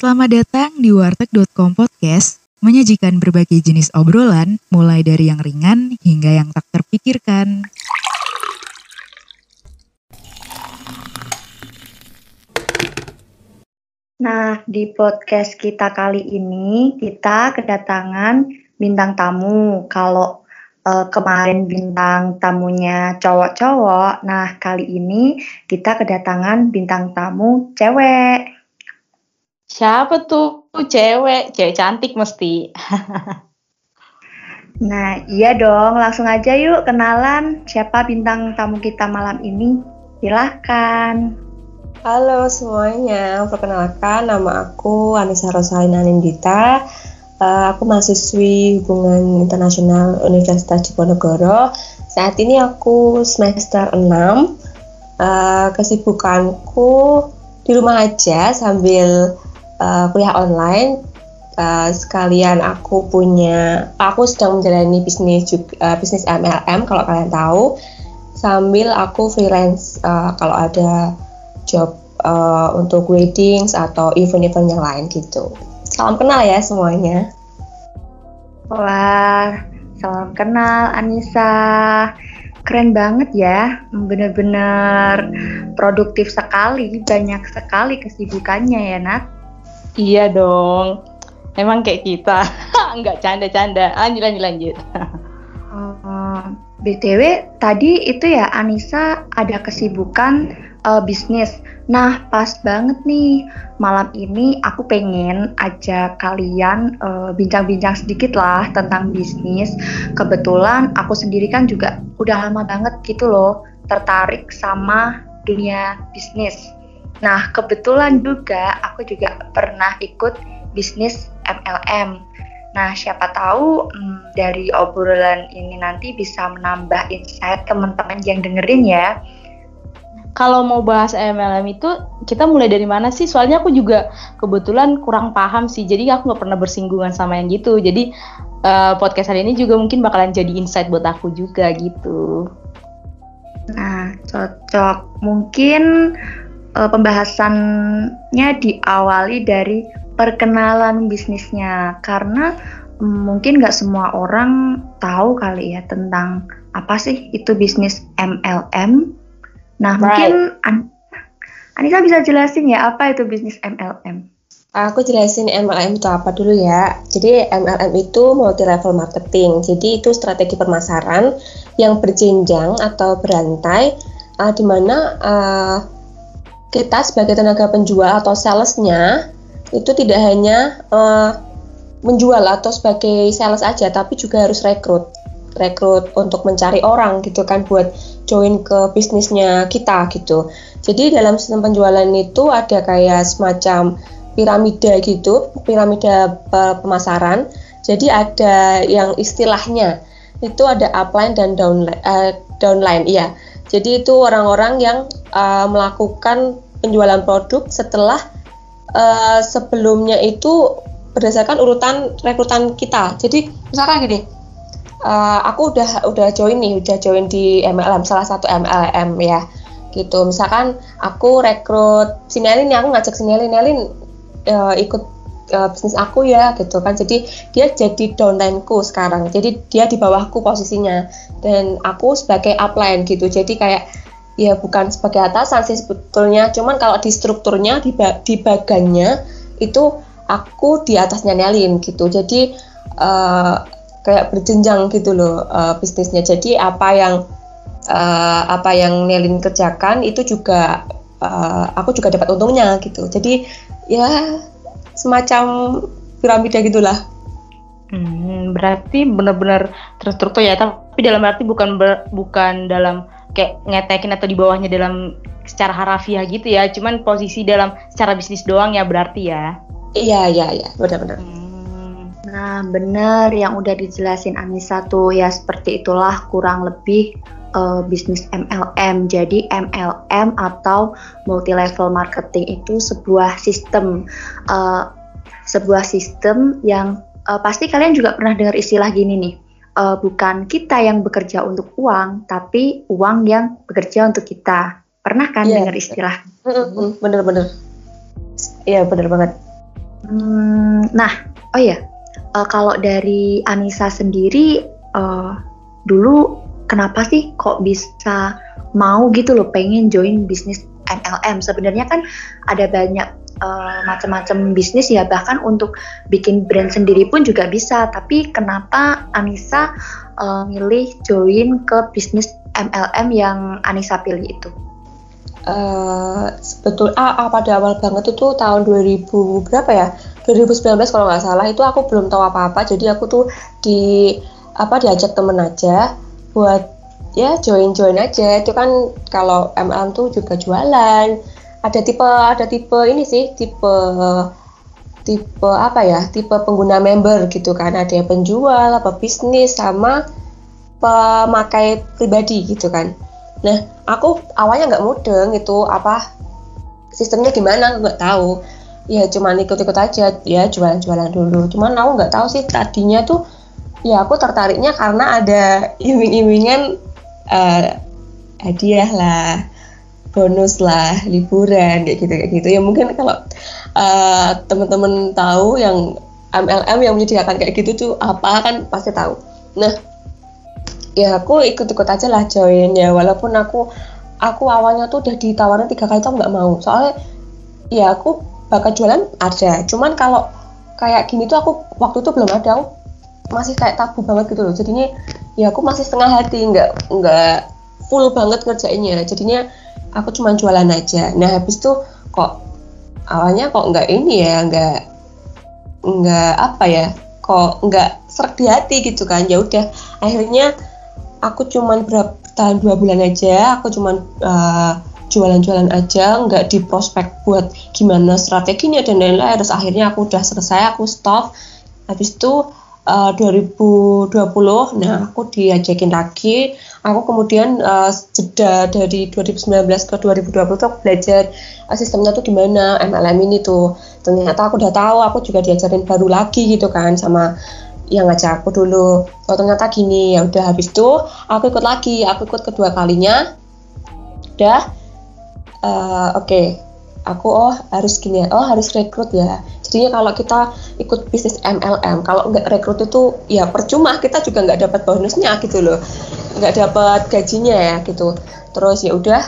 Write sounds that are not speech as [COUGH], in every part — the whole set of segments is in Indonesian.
Selamat datang di warteg.com podcast, menyajikan berbagai jenis obrolan, mulai dari yang ringan hingga yang tak terpikirkan. Nah, di podcast kita kali ini kita kedatangan bintang tamu. Kalau uh, kemarin bintang tamunya cowok-cowok, nah kali ini kita kedatangan bintang tamu cewek. Siapa tuh cewek? Cewek cantik mesti. [LAUGHS] nah, iya dong. Langsung aja yuk kenalan siapa bintang tamu kita malam ini. Silahkan. Halo semuanya, perkenalkan nama aku Anissa Rosalina Nindita. Uh, aku mahasiswi hubungan internasional Universitas Diponegoro. Saat ini aku semester 6. Uh, eh, kesibukanku di rumah aja sambil uh, kuliah online. Uh, sekalian aku punya, aku sedang menjalani bisnis juga, uh, bisnis MLM kalau kalian tahu. Sambil aku freelance uh, kalau ada job uh, untuk weddings atau event-event yang lain gitu. Salam kenal ya semuanya. Wah, salam kenal Anissa. Keren banget ya, bener-bener produktif sekali, banyak sekali kesibukannya ya Nat. Iya dong, emang kayak kita, [LAUGHS] nggak canda-canda. Lanjut, lanjut, lanjut. uh, BTW tadi itu ya Anissa ada kesibukan uh, bisnis. Nah, pas banget nih malam ini aku pengen ajak kalian bincang bincang-bincang sedikit lah tentang bisnis. Kebetulan aku sendiri kan juga udah lama banget gitu loh tertarik sama dunia bisnis. Nah, kebetulan juga aku juga pernah ikut bisnis MLM. Nah, siapa tahu hmm, dari obrolan ini nanti bisa menambah insight teman-teman yang dengerin ya kalau mau bahas MLM itu kita mulai dari mana sih? Soalnya aku juga kebetulan kurang paham sih, jadi aku nggak pernah bersinggungan sama yang gitu. Jadi uh, podcast hari ini juga mungkin bakalan jadi insight buat aku juga gitu. Nah, cocok. Mungkin uh, pembahasannya diawali dari perkenalan bisnisnya, karena um, mungkin nggak semua orang tahu kali ya tentang apa sih itu bisnis MLM Nah, right. mungkin An Anissa bisa jelasin ya apa itu bisnis MLM? Aku jelasin MLM itu apa dulu ya. Jadi MLM itu multi level marketing. Jadi itu strategi pemasaran yang berjenjang atau berantai uh, di mana uh, kita sebagai tenaga penjual atau salesnya itu tidak hanya uh, menjual atau sebagai sales aja tapi juga harus rekrut rekrut untuk mencari orang gitu kan buat join ke bisnisnya kita gitu. Jadi dalam sistem penjualan itu ada kayak semacam piramida gitu, piramida pemasaran. Jadi ada yang istilahnya itu ada upline dan downline, uh, downline, iya. Jadi itu orang-orang yang uh, melakukan penjualan produk setelah uh, sebelumnya itu berdasarkan urutan rekrutan kita. Jadi misalkan gini, uh, aku udah udah join nih, udah join di MLM salah satu MLM ya gitu. Misalkan aku rekrut Sinelin nih, aku ngajak Sinelin, Nelin uh, ikut uh, bisnis aku ya gitu kan. Jadi dia jadi downline-ku sekarang. Jadi dia di bawahku posisinya dan aku sebagai upline gitu. Jadi kayak ya bukan sebagai atasan sih sebetulnya, cuman kalau di strukturnya di, di bagannya itu aku di atasnya Nelin gitu. Jadi uh, kayak berjenjang gitu loh uh, bisnisnya. Jadi apa yang uh, apa yang Nelin kerjakan itu juga uh, aku juga dapat untungnya gitu. Jadi ya semacam piramida gitulah. Hmm, berarti benar-benar terstruktur ya, tapi dalam arti bukan ber, bukan dalam kayak ngetekin atau di bawahnya dalam secara harafiah gitu ya, cuman posisi dalam secara bisnis doang ya berarti ya. Iya, iya, iya, benar-benar. Hmm. Nah, benar yang udah dijelasin Anissa tuh ya seperti itulah kurang lebih uh, bisnis MLM. Jadi MLM atau multi level marketing itu sebuah sistem uh, sebuah sistem yang uh, pasti kalian juga pernah dengar istilah gini nih. Uh, bukan kita yang bekerja untuk uang, tapi uang yang bekerja untuk kita. Pernah kan yeah. dengar istilah? Bener-bener. Iya, bener banget. Hmm, nah, oh ya, uh, kalau dari Anissa sendiri, uh, dulu kenapa sih kok bisa mau gitu loh pengen join bisnis MLM? Sebenarnya kan ada banyak uh, macam-macam bisnis ya, bahkan untuk bikin brand sendiri pun juga bisa. Tapi kenapa Anissa uh, milih join ke bisnis MLM yang Anissa pilih itu? Uh, sebetul ah, ah, pada awal banget itu tahun 2000 berapa ya 2019 kalau nggak salah itu aku belum tahu apa-apa jadi aku tuh di apa diajak temen aja buat ya join join aja itu kan kalau MLM tuh juga jualan ada tipe ada tipe ini sih tipe tipe apa ya tipe pengguna member gitu kan ada yang penjual apa bisnis sama pemakai pribadi gitu kan Nah, aku awalnya nggak mudeng itu apa sistemnya gimana nggak tahu. Ya cuman ikut-ikut aja ya jualan-jualan dulu. Cuman aku nggak tahu sih tadinya tuh ya aku tertariknya karena ada iming-imingan uh, hadiah lah, bonus lah, liburan kayak gitu kayak gitu. Ya mungkin kalau uh, teman-teman tahu yang MLM yang menyediakan kayak gitu tuh apa kan pasti tahu. Nah, ya aku ikut-ikut aja lah join ya walaupun aku aku awalnya tuh udah ditawarin tiga kali tuh nggak mau soalnya ya aku bakal jualan ada cuman kalau kayak gini tuh aku waktu itu belum ada aku masih kayak tabu banget gitu loh. Jadinya ya aku masih setengah hati nggak nggak full banget kerjainnya jadinya aku cuma jualan aja. Nah habis tuh kok awalnya kok nggak ini ya nggak nggak apa ya kok nggak serak di hati gitu kan. Ya udah akhirnya aku cuman berapa tahun dua bulan aja aku cuman uh, jualan-jualan aja nggak di prospek buat gimana strateginya dan lain-lain. Terus akhirnya aku udah selesai aku stop. Habis itu uh, 2020 nah aku diajakin lagi. Aku kemudian uh, jeda dari 2019 ke 2020 tuh aku belajar uh, sistemnya tuh gimana MLM ini tuh. Ternyata aku udah tahu aku juga diajarin baru lagi gitu kan sama yang ngajak aku dulu. Oh ternyata gini ya udah habis itu aku ikut lagi aku ikut kedua kalinya. Udah uh, oke. okay. Aku oh harus gini ya oh harus rekrut ya. Jadinya kalau kita ikut bisnis MLM kalau nggak rekrut itu ya percuma kita juga nggak dapat bonusnya gitu loh. Nggak dapat gajinya ya gitu. Terus ya udah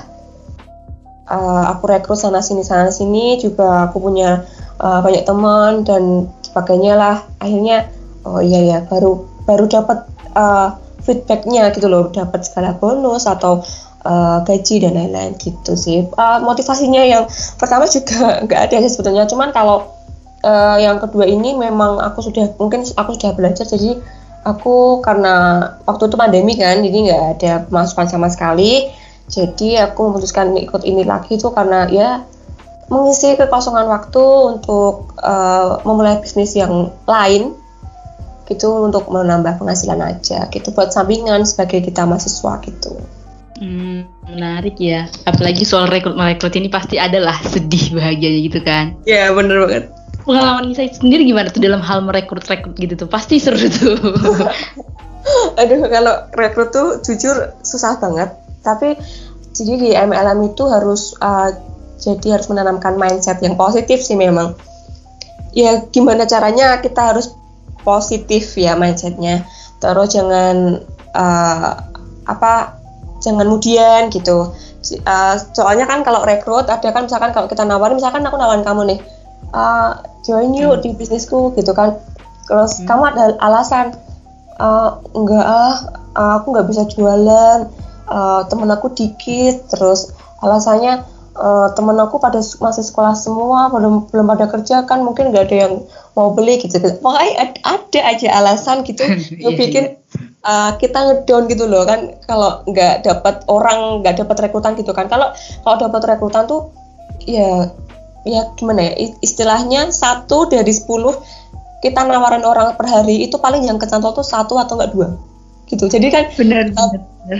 uh, aku rekrut sana sini sana sini juga aku punya uh, banyak teman dan sebagainya lah. Akhirnya oh iya ya baru baru dapat uh, feedbacknya gitu loh dapat skala bonus atau uh, gaji dan lain-lain gitu sih. Uh, motivasinya yang pertama juga [LAUGHS] nggak ada sih sebetulnya. Cuman kalau uh, yang kedua ini memang aku sudah mungkin aku sudah belajar. Jadi aku karena waktu itu pandemi kan jadi nggak ada masukan sama sekali. Jadi aku memutuskan ikut ini lagi itu karena ya mengisi kekosongan waktu untuk uh, memulai bisnis yang lain itu untuk menambah penghasilan aja gitu buat sampingan sebagai kita mahasiswa gitu. Hmm, menarik ya. Apalagi soal rekrut merekrut ini pasti adalah sedih bahagianya gitu kan. Iya yeah, bener banget. Pengalaman Nisa sendiri gimana tuh dalam hal merekrut rekrut gitu tuh? Pasti seru tuh. [LAUGHS] Aduh kalau rekrut tuh jujur susah banget. Tapi jadi di MLM itu harus uh, jadi harus menanamkan mindset yang positif sih memang. Ya gimana caranya kita harus positif ya mindsetnya terus jangan uh, apa jangan kemudian gitu uh, soalnya kan kalau rekrut ada kan misalkan kalau kita nawarin misalkan aku nawarin kamu nih uh, join yuk hmm. di bisnisku gitu kan terus hmm. kamu ada alasan uh, enggak ah uh, aku nggak bisa jualan uh, temen aku dikit terus alasannya uh, temen aku pada masih sekolah semua belum belum pada kerja kan mungkin nggak ada yang mau beli gitu. Pokoknya ada aja alasan gitu. Yang bikin uh, kita ngedown gitu loh kan kalau nggak dapat orang nggak dapat rekrutan gitu kan. Kalau kalau dapat rekrutan tuh ya ya gimana ya istilahnya satu dari sepuluh kita nawarin orang per hari itu paling yang kecantol tuh satu atau enggak dua gitu. Jadi kan benar,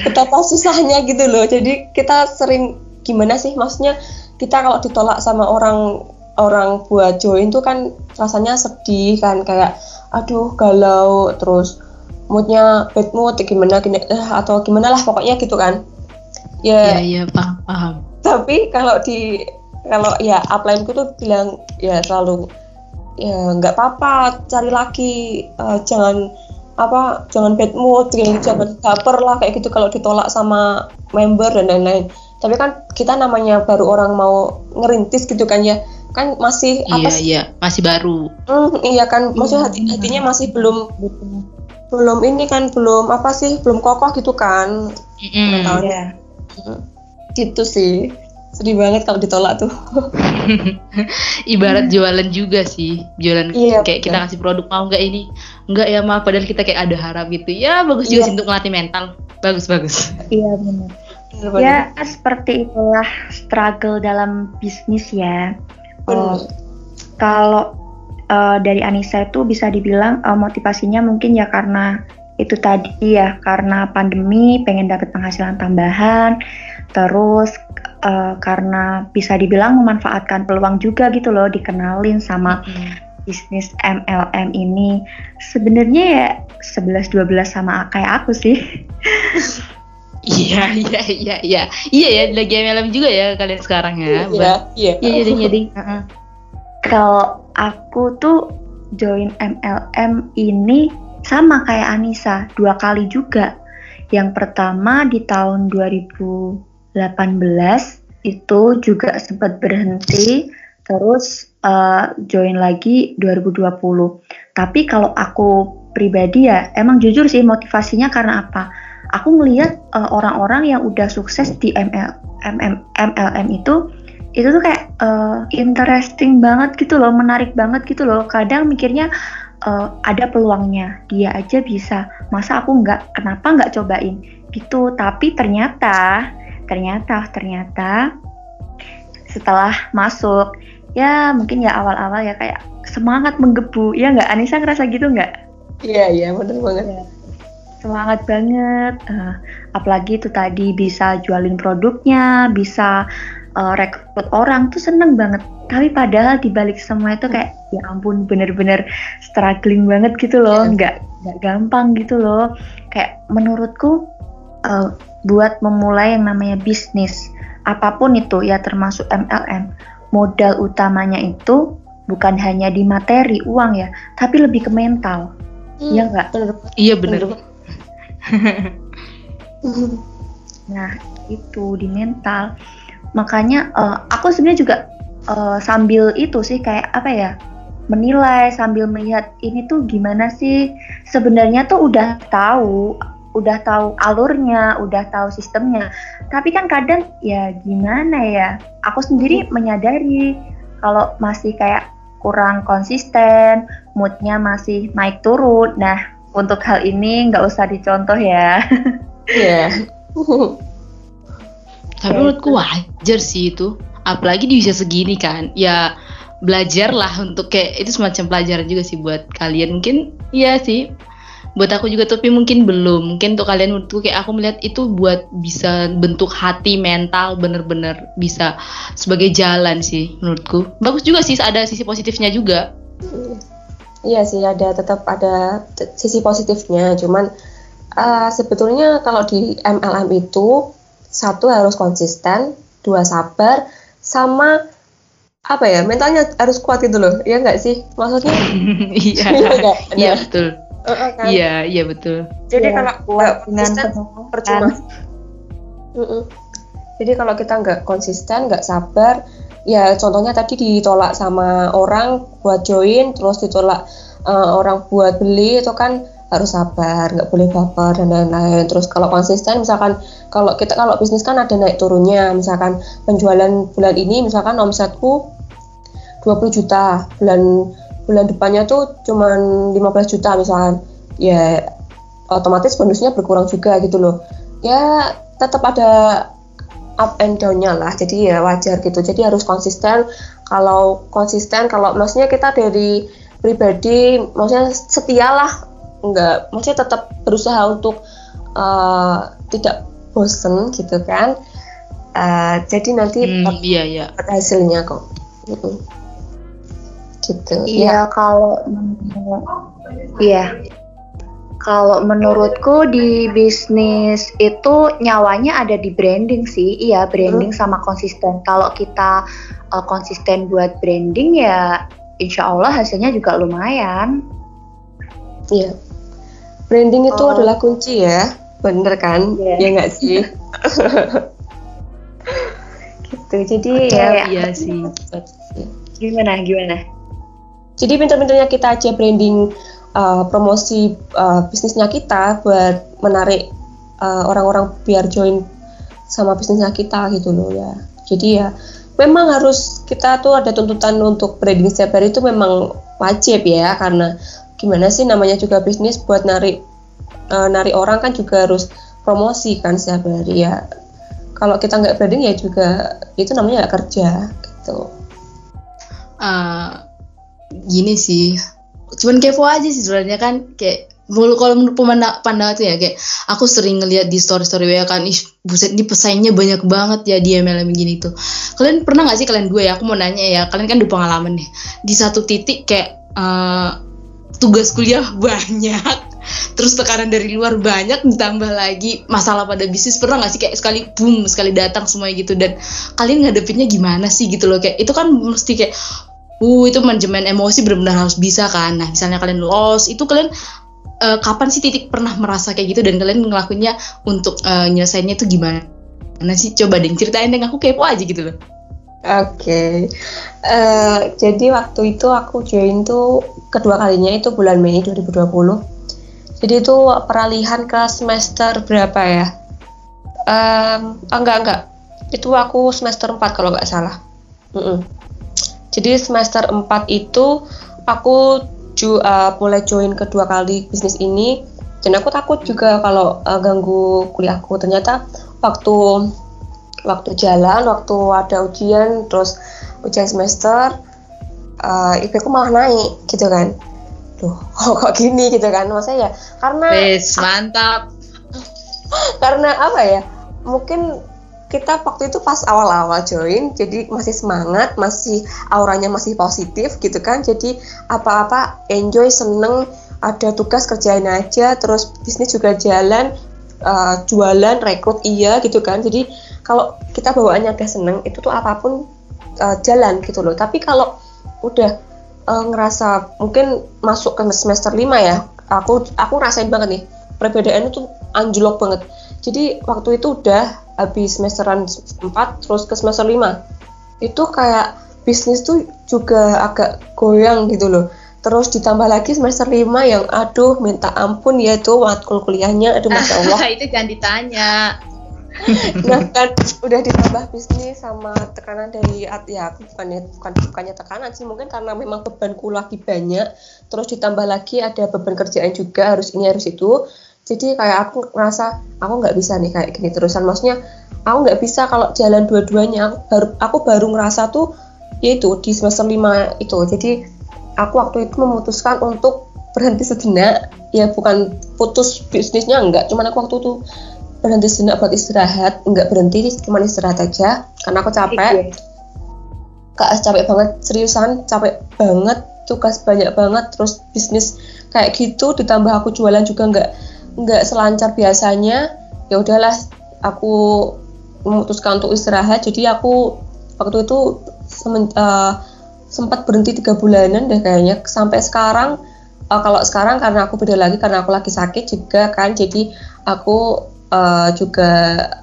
betapa susahnya gitu loh. Jadi kita sering gimana sih? Maksudnya kita kalau ditolak sama orang orang buat join tuh kan rasanya sedih kan kayak aduh galau terus moodnya bad mood gimana gini eh, atau gimana lah pokoknya gitu kan. Ya. Ya, paham paham. Tapi kalau di kalau ya upline tuh bilang ya selalu ya nggak apa-apa cari lagi uh, jangan apa jangan bad mood kayak jangan baper lah kayak gitu kalau ditolak sama member dan lain-lain tapi kan kita namanya baru orang mau ngerintis gitu kan ya. Kan masih iya, apa sih? iya. Masih baru. Hmm, iya kan. Maksudnya hati hatinya masih belum belum ini kan belum apa sih? Belum kokoh gitu kan. Mm -hmm. yeah. gitu sih. Sedih banget kalau ditolak tuh. [LAUGHS] Ibarat jualan juga sih. Jualan iya, kayak kita kasih produk mau nggak ini? Nggak ya mah padahal kita kayak ada harap gitu. Ya bagus juga iya. sih untuk melatih mental. Bagus bagus. Iya benar ya seperti itulah struggle dalam bisnis ya. Oh, kalau uh, dari Anissa itu bisa dibilang uh, motivasinya mungkin ya karena itu tadi ya karena pandemi pengen dapat penghasilan tambahan terus uh, karena bisa dibilang memanfaatkan peluang juga gitu loh dikenalin sama hmm. bisnis MLM ini. Sebenarnya ya 11-12 sama kayak aku sih [LAUGHS] Iya iya iya iya iya ya lagi MLM juga ya kalian sekarang ya. Iya iya. Iya iya iya ding. Kalau aku tuh join MLM ini sama kayak Anissa dua kali juga. Yang pertama di tahun 2000 18 itu juga sempat berhenti terus uh, join lagi 2020. Tapi kalau aku pribadi ya emang jujur sih motivasinya karena apa? Aku melihat uh, orang-orang yang udah sukses di ML, MM, MLM itu itu tuh kayak uh, interesting banget gitu loh, menarik banget gitu loh. Kadang mikirnya uh, ada peluangnya, dia aja bisa, masa aku nggak, kenapa nggak cobain gitu. Tapi ternyata ternyata ternyata setelah masuk ya mungkin ya awal-awal ya kayak semangat menggebu ya nggak Anissa ngerasa gitu nggak? Iya iya bener banget. Ya. Semangat banget, uh, apalagi itu tadi bisa jualin produknya, bisa uh, rekrut orang tuh seneng banget. Tapi padahal dibalik semua itu kayak ya ampun bener-bener struggling banget gitu loh, iya. nggak nggak gampang gitu loh. Kayak menurutku uh, buat memulai yang namanya bisnis apa pun itu ya termasuk MLM modal utamanya itu bukan hanya di materi uang ya tapi lebih ke mental hmm, ya enggak iya benar [LAUGHS] nah itu di mental makanya uh, aku sebenarnya juga uh, sambil itu sih kayak apa ya menilai sambil melihat ini tuh gimana sih sebenarnya tuh udah tahu udah tahu alurnya, udah tahu sistemnya. Tapi kan kadang ya gimana ya, aku sendiri menyadari kalau masih kayak kurang konsisten, moodnya masih naik turun. Nah, untuk hal ini nggak usah dicontoh ya. [LAUGHS] Iya. Yeah. Tapi menurutku wajar sih itu, apalagi di usia segini kan. Ya belajar lah untuk kayak itu semacam pelajaran juga sih buat kalian mungkin iya sih buat aku juga tapi mungkin belum mungkin untuk kalian menurutku kayak aku melihat itu buat bisa bentuk hati mental bener-bener bisa sebagai jalan sih menurutku bagus juga sih ada sisi positifnya juga iya sih ada tetap ada sisi positifnya. Cuman uh, sebetulnya kalau di MLM itu satu harus konsisten dua sabar sama apa ya mentalnya harus kuat gitu loh. Ya nggak sih? Maksudnya? [LAUGHS] Iya. Iya betul. Uh, kan? Iya, iya betul. Jadi ya, kalau nggak konsisten percuma. Uh -uh. Jadi kalau kita nggak konsisten, nggak sabar, ya contohnya tadi ditolak sama orang buat join, terus ditolak uh, orang buat beli itu kan harus sabar, nggak boleh baper dan lain-lain. Terus kalau konsisten, misalkan kalau kita kalau bisnis kan ada naik turunnya, misalkan penjualan bulan ini, misalkan omsetku 20 juta, bulan bulan depannya tuh cuma 15 juta misalkan. Ya otomatis bonusnya berkurang juga gitu loh. Ya tetap ada up and down-nya lah. Jadi ya wajar gitu. Jadi harus konsisten. Kalau konsisten kalau maksudnya kita dari pribadi maksudnya setialah enggak maksudnya tetap berusaha untuk uh, tidak bosen gitu kan. Uh, jadi nanti hmm, iya, iya. hasilnya kok. Gitu. Iya. Ya. kalau iya kalau menurutku di bisnis itu nyawanya ada di branding sih iya branding hmm. sama konsisten kalau kita uh, konsisten buat branding ya insya Allah hasilnya juga lumayan. Iya. Branding itu oh. adalah kunci ya, bener kan? Yeah. Ya nggak sih? [LAUGHS] gitu. Jadi okay, ya. Iya sih. Gimana? Gimana? Jadi pinter-pinternya kita aja branding uh, promosi uh, bisnisnya kita buat menarik uh, orang-orang biar join sama bisnisnya kita gitu loh ya. Jadi ya memang harus kita tuh ada tuntutan untuk branding setiap hari itu memang wajib ya karena gimana sih namanya juga bisnis buat narik uh, narik orang kan juga harus promosi kan setiap hari ya. Kalau kita nggak branding ya juga itu namanya nggak kerja gitu. Uh, gini sih cuman kepo aja sih sebenarnya kan kayak mulu kalau menurut pemandang pandangan tuh ya kayak aku sering ngeliat di story story ya kan ih buset ini pesaingnya banyak banget ya di MLM gini tuh. Kalian pernah gak sih kalian dua ya aku mau nanya ya kalian kan udah pengalaman nih di satu titik kayak uh, tugas kuliah [LAUGHS] banyak terus tekanan dari luar banyak ditambah lagi masalah pada bisnis pernah gak sih kayak sekali boom sekali datang semuanya gitu dan kalian ngadepinnya gimana sih gitu loh kayak itu kan mesti kayak uh itu manajemen emosi benar-benar harus bisa kan nah misalnya kalian lost itu kalian uh, kapan sih titik pernah merasa kayak gitu dan kalian ngelakuinnya untuk uh, nyelesainnya itu gimana Nah sih coba deh ceritain deh aku kepo aja gitu loh Oke, okay. uh, eh, jadi waktu itu aku join tuh kedua kalinya itu bulan Mei 2020. Jadi itu peralihan ke semester berapa ya? Um, enggak enggak, itu aku semester 4 kalau nggak salah. Mm -mm. Jadi semester 4 itu aku ju, uh, mulai join kedua kali bisnis ini dan aku takut juga kalau uh, ganggu kuliahku. Ternyata waktu waktu jalan, waktu ada ujian, terus ujian semester, uh, IP ku malah naik gitu kan. Duh, [LAUGHS] kok, kok gini gitu kan? Maksudnya ya karena mantap. [LAUGHS] karena apa ya? Mungkin kita waktu itu pas awal-awal join jadi masih semangat masih auranya masih positif gitu kan. Jadi apa-apa enjoy seneng ada tugas kerjain aja terus bisnis juga jalan uh, jualan rekrut iya gitu kan. Jadi kalau kita bawaannya udah seneng itu tuh apa pun uh, jalan gitu loh. Tapi kalau udah uh, ngerasa mungkin masuk ke semester 5 ya aku aku ngerasain banget nih perbedaannya tuh anjlok banget. Jadi waktu itu udah habis semesteran 4 terus ke semester 5 itu kayak bisnis tuh juga agak goyang gitu loh. Terus ditambah lagi semester 5 yang aduh minta ampun ya tuh matkul kuliahnya aduh masya [LAUGHS] Allah. Itu jangan ditanya. [LAUGHS] Nah kan udah ditambah bisnis sama tekanan dari ya bukannya bukan bukannya tekanan sih mungkin karena memang bebanku lagi banyak. Terus ditambah lagi ada beban kerjaan juga harus ini harus itu jadi kayak aku ngerasa aku nggak bisa nih kayak gini terusan. Maksudnya aku nggak bisa kalau jalan dua-duanya. Aku baru aku baru ngerasa tuh yaitu di semester 5 itu. Jadi aku waktu itu memutuskan untuk berhenti sejenak. Ya bukan putus bisnisnya enggak cuman aku waktu itu berhenti sejenak buat istirahat. Enggak berhenti cuma istirahat aja. Karena aku capek. Kak capek banget seriusan. Capek banget tugas banyak banget. Terus bisnis kayak gitu ditambah aku jualan juga enggak nggak selancar biasanya ya udahlah aku memutuskan untuk istirahat. Jadi aku waktu itu uh, sempat berhenti tiga bulanan deh kayaknya. Sampai sekarang uh, kalau sekarang karena aku beda lagi karena aku lagi sakit juga kan jadi aku uh, juga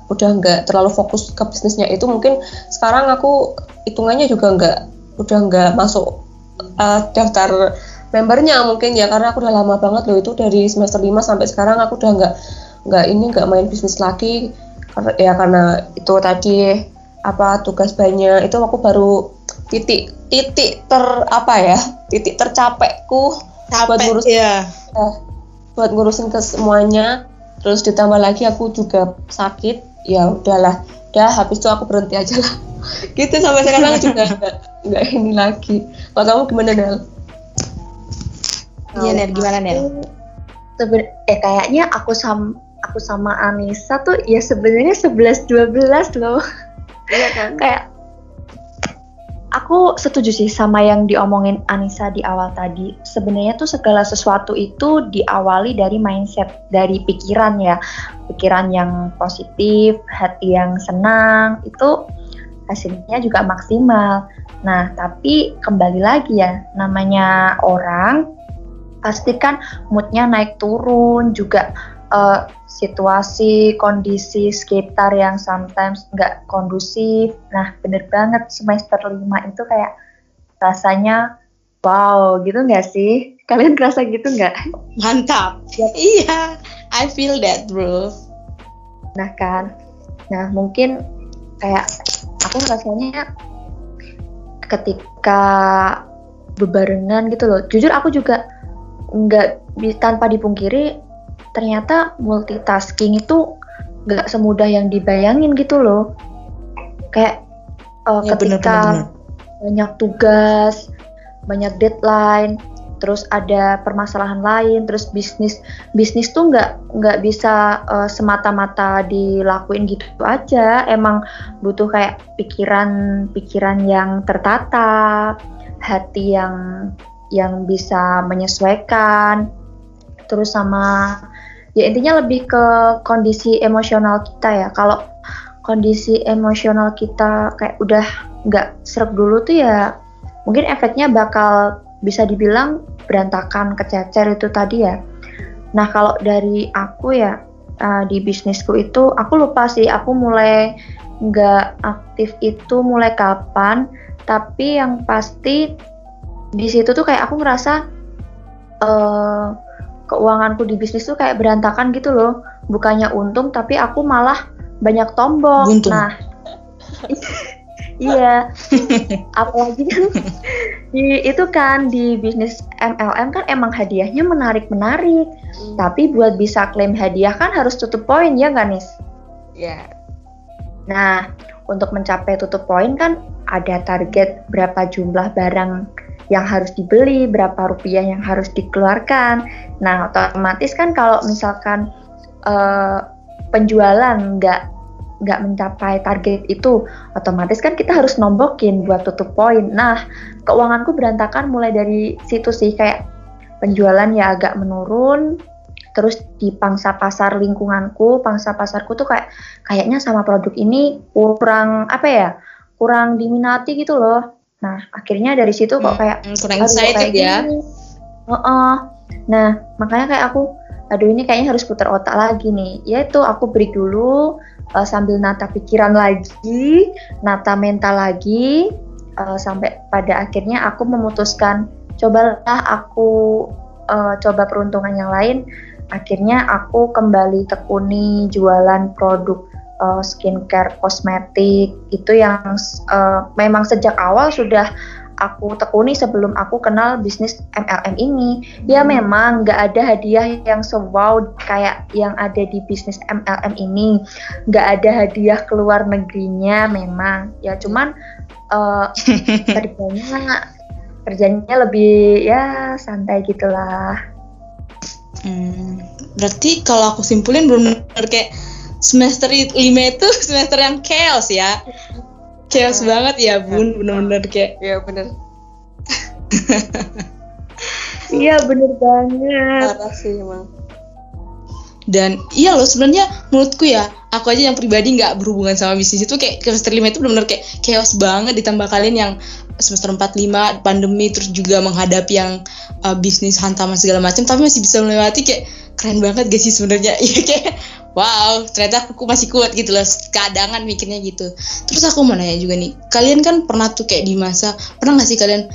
udah nggak terlalu fokus ke bisnisnya. Itu mungkin sekarang aku hitungannya juga nggak udah nggak masuk uh, daftar membernya mungkin ya karena aku udah lama banget loh itu dari semester 5 sampai sekarang aku udah nggak nggak ini nggak main bisnis lagi karena ya karena itu tadi apa tugas banyak itu aku baru titik titik ter apa ya titik tercapekku Capek, buat ngurusin ya. ya buat ngurusin ke semuanya terus ditambah lagi aku juga sakit ya udahlah udah habis itu aku berhenti aja lah [LAUGHS] gitu sampai sekarang juga nggak ini lagi kalau kamu gimana Nel? Iya Ner, gimana Ner? Seben eh kayaknya aku sama aku sama Anissa tuh ya sebenarnya 11 12 loh. Iya kan? [LAUGHS] Kayak aku setuju sih sama yang diomongin Anissa di awal tadi. Sebenarnya tuh segala sesuatu itu diawali dari mindset, dari pikiran ya. Pikiran yang positif, hati yang senang, itu hasilnya juga maksimal. Nah, tapi kembali lagi ya, namanya orang pasti kan moodnya naik turun juga uh, situasi kondisi sekitar yang sometimes nggak kondusif. Nah, bener banget semester 5 itu kayak rasanya wow gitu nggak sih? Kalian kerasa gitu nggak? Mantap. Ya. Iya, I feel that bro. Nah kan, nah mungkin kayak aku rasanya ketika bebarengan gitu loh. Jujur aku juga nggak tanpa dipungkiri ternyata multitasking itu nggak semudah yang dibayangin gitu loh. Kayak uh, ya, ketika bener, bener, bener. banyak tugas, banyak deadline, terus ada permasalahan lain, terus bisnis bisnis tuh nggak nggak bisa uh, semata-mata dilakuin gitu aja, emang butuh kayak pikiran-pikiran yang tertata, hati yang yang bisa menyesuaikan, terus sama ya intinya lebih ke kondisi emosional kita ya. Kalau kondisi emosional kita kayak udah nggak serak dulu tuh ya mungkin efeknya bakal bisa dibilang berantakan kececer itu tadi ya. Nah kalau dari aku ya uh, di bisnisku itu aku lupa sih aku mulai nggak aktif itu mulai kapan. Tapi yang pasti di situ tuh kayak aku ngerasa uh, keuanganku di bisnis tuh kayak berantakan gitu loh. Bukannya untung tapi aku malah banyak tombol. Buntung. Nah [LAUGHS] Iya. [LAUGHS] Apalagi kan di itu kan di bisnis MLM kan emang hadiahnya menarik-menarik. Hmm. Tapi buat bisa klaim hadiah kan harus tutup poin ya nggak nih? Iya. Yeah. Nah, untuk mencapai tutup poin kan ada target berapa jumlah barang yang harus dibeli, berapa rupiah yang harus dikeluarkan. Nah, otomatis kan kalau misalkan uh, penjualan nggak nggak mencapai target itu, otomatis kan kita harus nombokin buat tutup poin. Nah, keuanganku berantakan mulai dari situ sih, kayak penjualan ya agak menurun, terus di pangsa pasar lingkunganku, pangsa pasarku tuh kayak kayaknya sama produk ini kurang apa ya, kurang diminati gitu loh. Nah, akhirnya dari situ kok hmm, kayak hmm, kurang excited ya. Uh -uh. Nah, makanya kayak aku aduh ini kayaknya harus putar otak lagi nih. Yaitu aku break dulu, uh, sambil nata pikiran lagi, nata mental lagi, uh, sampai pada akhirnya aku memutuskan cobalah aku uh, coba peruntungan yang lain. Akhirnya aku kembali tekuni jualan produk uh, skincare kosmetik itu yang uh, memang sejak awal sudah aku tekuni sebelum aku kenal bisnis MLM ini. Ya hmm. memang nggak ada hadiah yang sewow kayak yang ada di bisnis MLM ini. Nggak ada hadiah keluar negerinya memang. Ya cuman uh, [LAUGHS] kerjanya kerjanya lebih ya santai gitulah. Hmm, berarti kalau aku simpulin belum benar kayak semester lima itu [LAUGHS] semester yang chaos ya. Chaos nah, banget ya bun. Bener-bener kayak iya bener. [LAUGHS] Iya bener banget. Parah sih emang. Dan iya loh sebenarnya menurutku ya aku aja yang pribadi nggak berhubungan sama bisnis itu kayak semester lima itu benar-benar kayak chaos banget. Ditambah kalian yang semester 45 pandemi terus juga menghadapi yang uh, bisnis hantaman segala macam tapi masih bisa melewati kayak keren banget gak sih sebenarnya? [LAUGHS] Ya kayak wow ternyata aku masih kuat gitu loh. Keadangan mikirnya gitu. Terus aku mau nanya juga nih kalian kan pernah tuh kayak di masa pernah gak sih kalian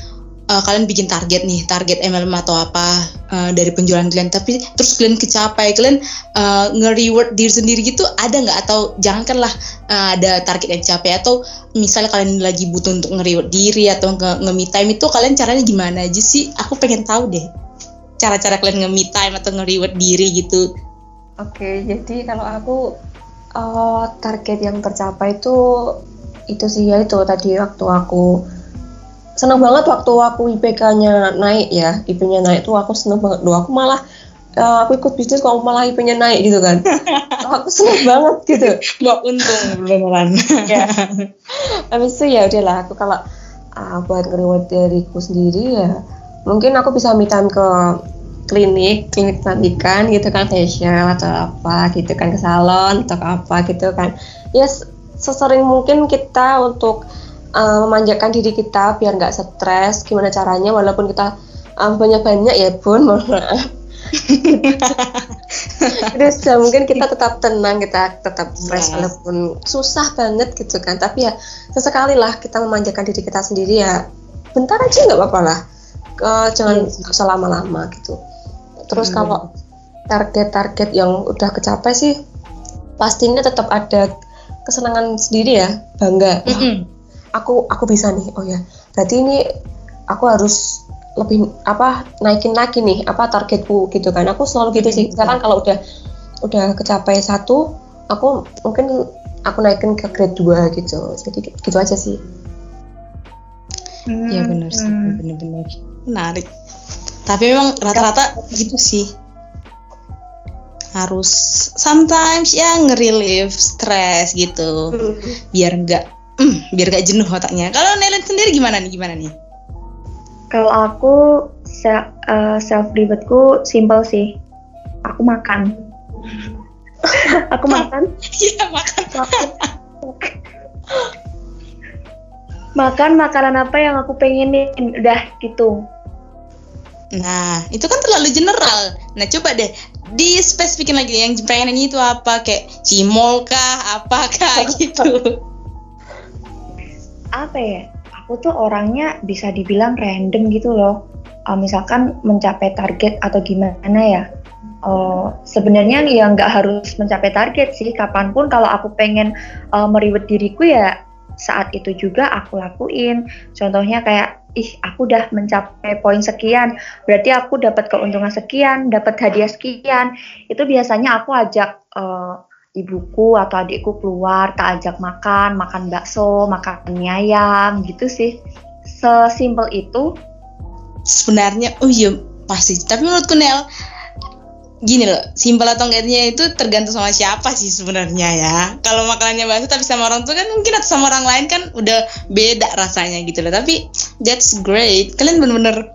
uh, kalian bikin target nih target MLM atau apa uh, dari penjualan kalian? Tapi terus kalian kecapai kalian uh, nge-reward diri sendiri gitu ada nggak? Atau jangankanlah uh, ada target yang dicapai atau misalnya kalian lagi butuh untuk nge-reward diri atau nge-me time itu kalian caranya gimana aja sih? Aku pengen tahu deh cara-cara kalian nge-me time atau nge-reward diri gitu Oke, jadi kalau aku uh, target yang tercapai itu itu sih ya itu tadi waktu aku seneng banget waktu aku IPK-nya naik ya, IP-nya naik tuh aku seneng banget. Duh, aku malah uh, aku ikut bisnis kok malah IP-nya naik gitu kan. [LAUGHS] aku seneng banget gitu. Gak untung beneran. ya. Habis itu ya udahlah aku kalau uh, buat ngereward diriku sendiri ya mungkin aku bisa me time ke klinik klinik kecantikan gitu kan facial atau apa gitu kan ke salon atau apa gitu kan ya sesering mungkin kita untuk uh, memanjakan diri kita biar nggak stres gimana caranya walaupun kita um, banyak-banyak ya bun mohon maaf [LAUGHS] Terus ya mungkin kita tetap tenang, kita tetap fresh yes. walaupun susah banget gitu kan. Tapi ya sesekali lah kita memanjakan diri kita sendiri ya. Bentar aja nggak apa-apa lah. Uh, jangan yes. selama-lama gitu. Terus hmm. kalau target-target yang udah kecapai sih pastinya tetap ada kesenangan sendiri ya, bangga. Mm -hmm aku aku bisa nih oh ya. Berarti ini aku harus lebih apa naikin lagi nih apa targetku gitu kan. Aku selalu gitu sih. Sekarang kalau udah udah kecapai satu aku mungkin aku naikin ke grade 2 gitu. Jadi gitu aja sih. Hmm, ya benar sih. Hmm. benar-benar. Menarik tapi memang rata-rata gitu sih harus sometimes ya nge-relieve stres gitu hmm. biar enggak mm, biar gak jenuh otaknya. Kalau Nelen sendiri gimana nih? Gimana nih? Kalau aku self, uh, self rewardku simple sih. Aku makan. [LAUGHS] aku makan. [LAUGHS] Iya makan. makan. makan makanan apa yang aku pengenin udah gitu. Nah, itu kan terlalu general. Nah, coba deh di spesifikin lagi yang pengen itu apa? Kayak cimol kah, apakah [LAUGHS] gitu. Apa ya? Aku tuh orangnya bisa dibilang random gitu loh. Uh, misalkan mencapai target atau gimana ya? Uh, sebenarnya ya nggak harus mencapai target sih. Kapan pun kalau aku pengen uh, meriwet diriku ya saat itu juga aku lakuin. Contohnya kayak ih aku udah mencapai poin sekian berarti aku dapat keuntungan sekian dapat hadiah sekian. Itu biasanya aku ajak uh, ibuku atau adikku keluar tak ajak makan makan bakso makan mie ayam gitu sih. Sesimpel itu. Sebenarnya oh iya pasti. Tapi menurutku Nel gini loh simpel atau enggaknya itu tergantung sama siapa sih sebenarnya ya. Kalau makanannya bakso tapi sama orang tua kan mungkin atau sama orang lain kan udah beda rasanya gitu loh. Tapi that's great. Kalian bener-bener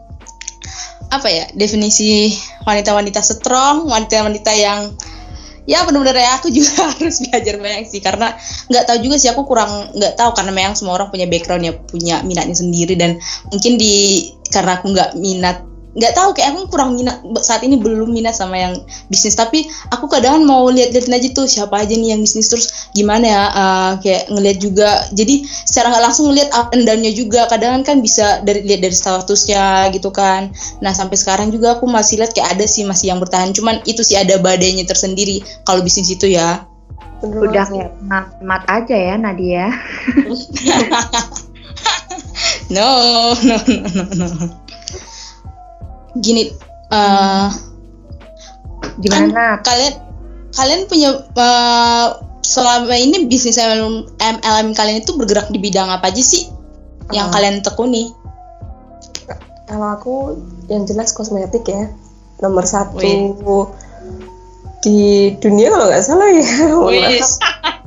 apa ya definisi wanita-wanita strong wanita-wanita yang ya benar-benar ya aku juga [LAUGHS] harus belajar banyak sih. Karena nggak tahu juga sih aku kurang nggak tahu karena memang semua orang punya background ya punya minatnya sendiri. Dan mungkin di karena aku nggak minat nggak tahu kayak aku kurang minat saat ini belum minat sama yang bisnis. Tapi aku kadang mau lihat-liatin aja tuh siapa aja nih yang bisnis terus gimana ya uh, kayak ngelihat juga. Jadi secara nggak langsung ngelihat up and down-nya juga. Kadang kan bisa dari lihat dari statusnya gitu kan. Nah sampai sekarang juga aku masih lihat kayak ada sih masih yang bertahan. Cuman itu sih ada badainya tersendiri kalau bisnis itu ya. Udah kayak mat aja ya Nadia. [LAUGHS] No no no no no gini uh, gimana? kan kalian kalian punya uh, selama ini bisnis MLM, MLM kalian itu bergerak di bidang apa aja sih uh, yang kalian tekuni? Kalau aku yang jelas kosmetik ya. Nomor satu Wih. di dunia kalau nggak salah ya. Wis.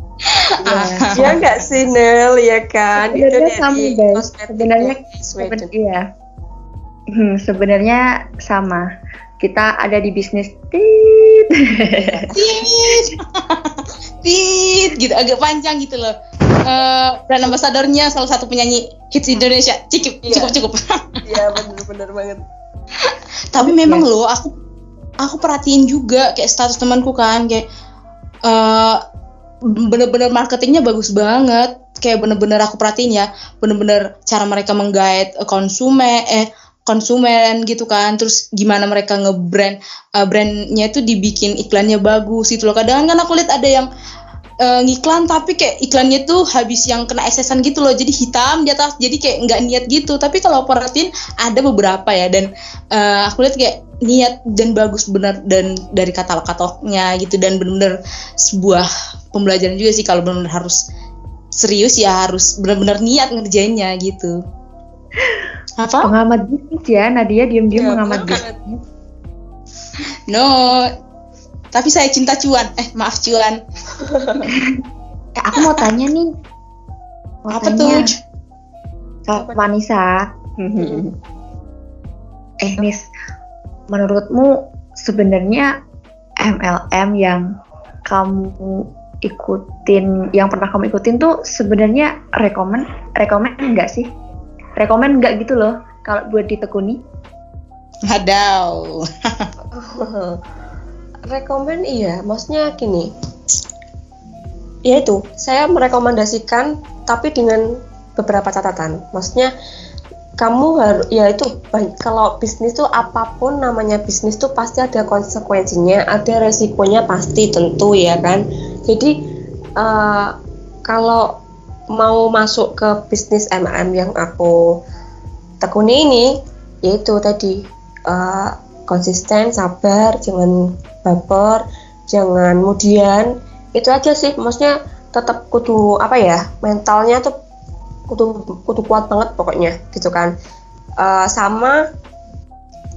[LAUGHS] ya, ya nggak sih Nel? Ya kan? Sebenarnya itu sama guys. sebenarnya iya Hmm, sebenarnya sama. Kita ada di bisnis tit. tit. tit gitu agak panjang gitu loh. Uh, brand ambasadornya salah satu penyanyi hits Indonesia. Cukup, yeah. cukup, cukup. Iya, benar-benar banget. Tapi memang loh, aku aku perhatiin juga kayak status temanku kan kayak uh, bener-bener marketingnya bagus banget kayak bener-bener aku perhatiin ya bener-bener cara mereka menggait konsumen eh konsumen gitu kan. Terus gimana mereka ngebrand uh, brandnya itu dibikin iklannya bagus gitu loh. Kadang kan aku lihat ada yang uh, ngiklan tapi kayak iklannya tuh habis yang kena esesan gitu loh. Jadi hitam di atas jadi kayak nggak niat gitu. Tapi kalau perhatiin ada beberapa ya. Dan uh, aku lihat kayak niat dan bagus benar dan dari katalog-katalognya gitu. Dan benar-benar sebuah pembelajaran juga sih. Kalau benar-benar harus serius ya harus benar-benar niat ngerjainnya gitu apa? Pengamat bisnis ya, Nadia diam-diam ya, mengamat bisnis. No, tapi saya cinta cuan. Eh, maaf cuan. [LAUGHS] eh, aku mau tanya nih. Mau apa tanya. tuh? Kak Vanessa. eh, Nis, menurutmu sebenarnya MLM yang kamu ikutin yang pernah kamu ikutin tuh sebenarnya rekomend rekomend enggak sih rekomend enggak gitu loh kalau buat ditekuni. Hadau. [LAUGHS] rekomend iya. Maksudnya gini. Ya itu saya merekomendasikan tapi dengan beberapa catatan. Maksudnya kamu harus ya itu kalau bisnis tuh apa pun namanya bisnis tuh pasti ada konsekuensinya ada resikonya pasti tentu ya kan? Jadi uh, kalau mau masuk ke bisnis MLM yang aku tekuni ini yaitu tadi uh, konsisten sabar jangan baper jangan kemudian itu aja sih maksudnya tetap kudu apa ya mentalnya tuh kudu kudu kuat banget pokoknya gitu kan. Uh, sama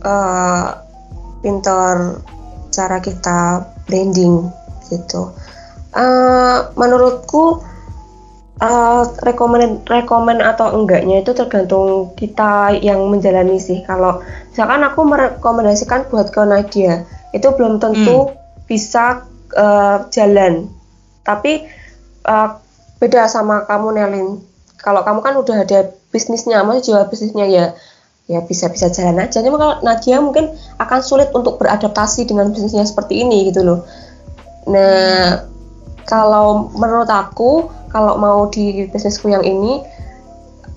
uh, pinter cara kita branding gitu. Uh, menurutku uh, rekomend rekomend atau enggaknya itu tergantung kita yang menjalani sih kalau misalkan aku merekomendasikan buat ke Nadia itu belum tentu hmm. bisa uh, jalan tapi uh, beda sama kamu Nelin kalau kamu kan udah ada bisnisnya masih jual bisnisnya ya ya bisa-bisa jalan aja. Cuma kalau Nadia mungkin akan sulit untuk beradaptasi dengan bisnisnya seperti ini gitu loh. Nah, kalau menurut aku kalau mau di bisnisku yang ini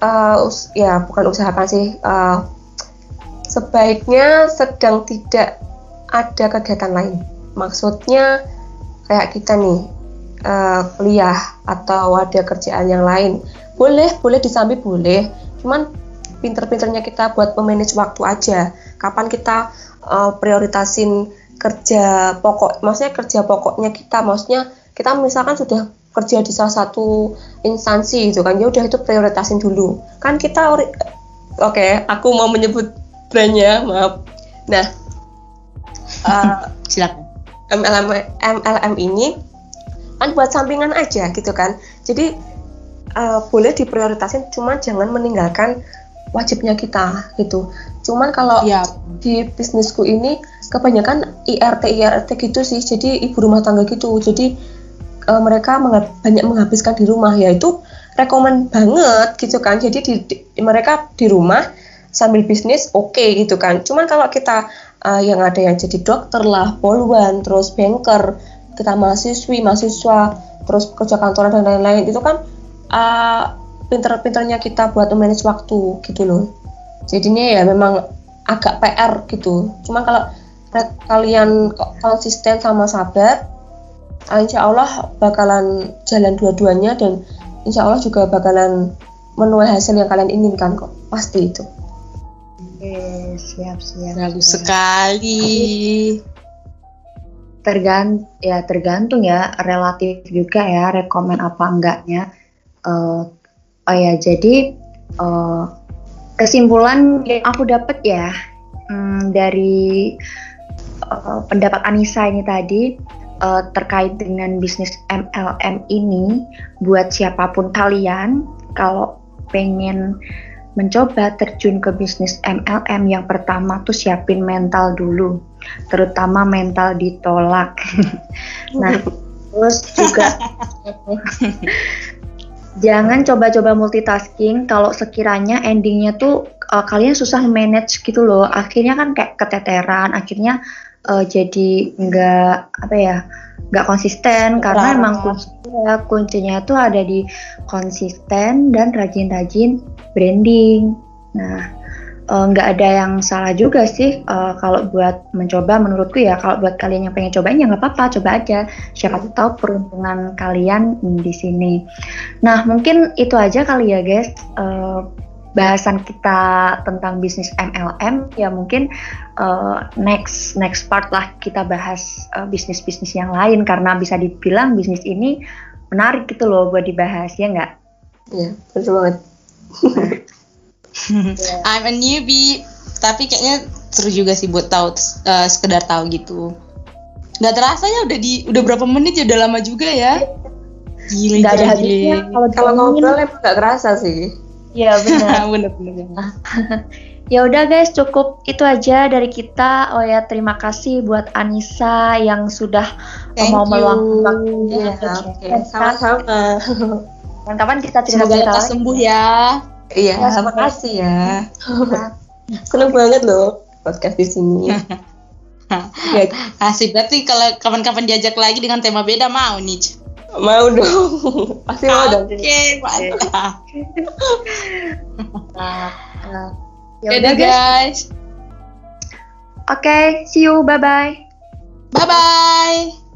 uh, ya bukan usahakan sih uh, sebaiknya sedang tidak ada kegiatan lain. Maksudnya kayak kita nih uh, kuliah atau ada kerjaan yang lain. Boleh boleh disambi boleh. Cuman pinter-pinternya kita buat memanage waktu aja. Kapan kita uh, prioritasin kerja pokok maksudnya kerja pokoknya kita maksudnya kita misalkan sudah kerja di salah satu instansi gitu kan ya udah itu prioritasin dulu. Kan kita oke okay, aku mau menyebut brandnya maaf. Nah uh, [LAUGHS] silakan. MLM MLM ini kan buat sampingan aja gitu kan. Jadi uh, boleh diprioritasin cuma jangan meninggalkan wajibnya kita gitu. Cuman kalau ya. di bisnisku ini kebanyakan IRT IRT gitu sih. Jadi ibu rumah tangga gitu. Jadi uh, mereka menghab banyak menghabiskan di rumah ya itu rekomend banget gitu kan. Jadi di, di, mereka di rumah sambil bisnis oke okay, gitu kan. Cuman kalau kita uh, yang ada yang jadi dokter lah polwan terus banker kita mahasiswi mahasiswa terus kerja kantoran dan lain-lain itu kan uh, pinter-pinternya kita buat manage waktu gitu loh. Jadinya ya memang agak PR gitu. Cuma kalau kalian konsisten sama sabar insya Allah bakalan jalan dua-duanya dan insya Allah juga bakalan menuai hasil yang kalian inginkan kok pasti itu Oke, siap siap. Bagus sekali. Tergant ya tergantung ya relatif juga ya rekomend apa enggaknya uh, oh ya jadi uh, kesimpulan yang aku dapat ya um, dari uh, pendapat Anissa ini tadi uh, terkait dengan bisnis MLM ini buat siapa pun kalian kalau pengen mencoba terjun ke bisnis MLM yang pertama tuh siapin mental dulu terutama mental ditolak. [LAUGHS] Nah terus juga [LAUGHS] jangan coba-coba multitasking kalau sekiranya endingnya tuh uh, kalian susah manage gitu loh. Akhirnya kan kayak keteteran akhirnya uh, jadi nggak apa ya nggak konsisten. Karena emang kuncinya kuncinya itu ada di konsisten dan rajin-rajin branding. Nah Eh, nggak uh, ada yang salah juga sih uh, kalau buat mencoba menurutku ya. Kalau buat kalian yang pengen cobain ya nggak apa-apa coba aja. Siapa hmm. tahu peruntungan kalian di sini. Nah mungkin itu aja kali ya guys. Uh, bahasan kita tentang bisnis MLM ya mungkin uh, next next part lah kita bahas uh, bisnis bisnis yang lain. Karena bisa dibilang bisnis ini menarik gitu loh buat dibahas ya nggak? Iya betul banget. Yeah. [LAUGHS] I'm a newbie tapi kayaknya seru juga sih buat tahu uh, sekedar tahu gitu. Nggak terasa ya udah di udah berapa menit ya? Udah lama juga ya? Gile gak ada habisnya. Kalau kalau ngobrol emang nggak terasa sih Iya [LAUGHS] benar. benar benar. [LAUGHS] Ya udah guys, cukup itu aja dari kita. Oh ya, terima kasih buat Anissa yang sudah Thank mau meluangkan waktunya. Iya, oke. Sama-sama. Kapan-kapan kita Semoga cerita-cerita lekas lagi. sembuh ya. Iya, Ya, terima kasih ya. [LAUGHS] Seneng banget loh podcast di sini. ya, Asik berarti kalau kapan-kapan diajak lagi dengan tema beda mau nih. Mau dong. Pasti mau dong. Oke, mantap. nah, ya Oke udah guys. Oke, see you. Bye-bye. Bye bye.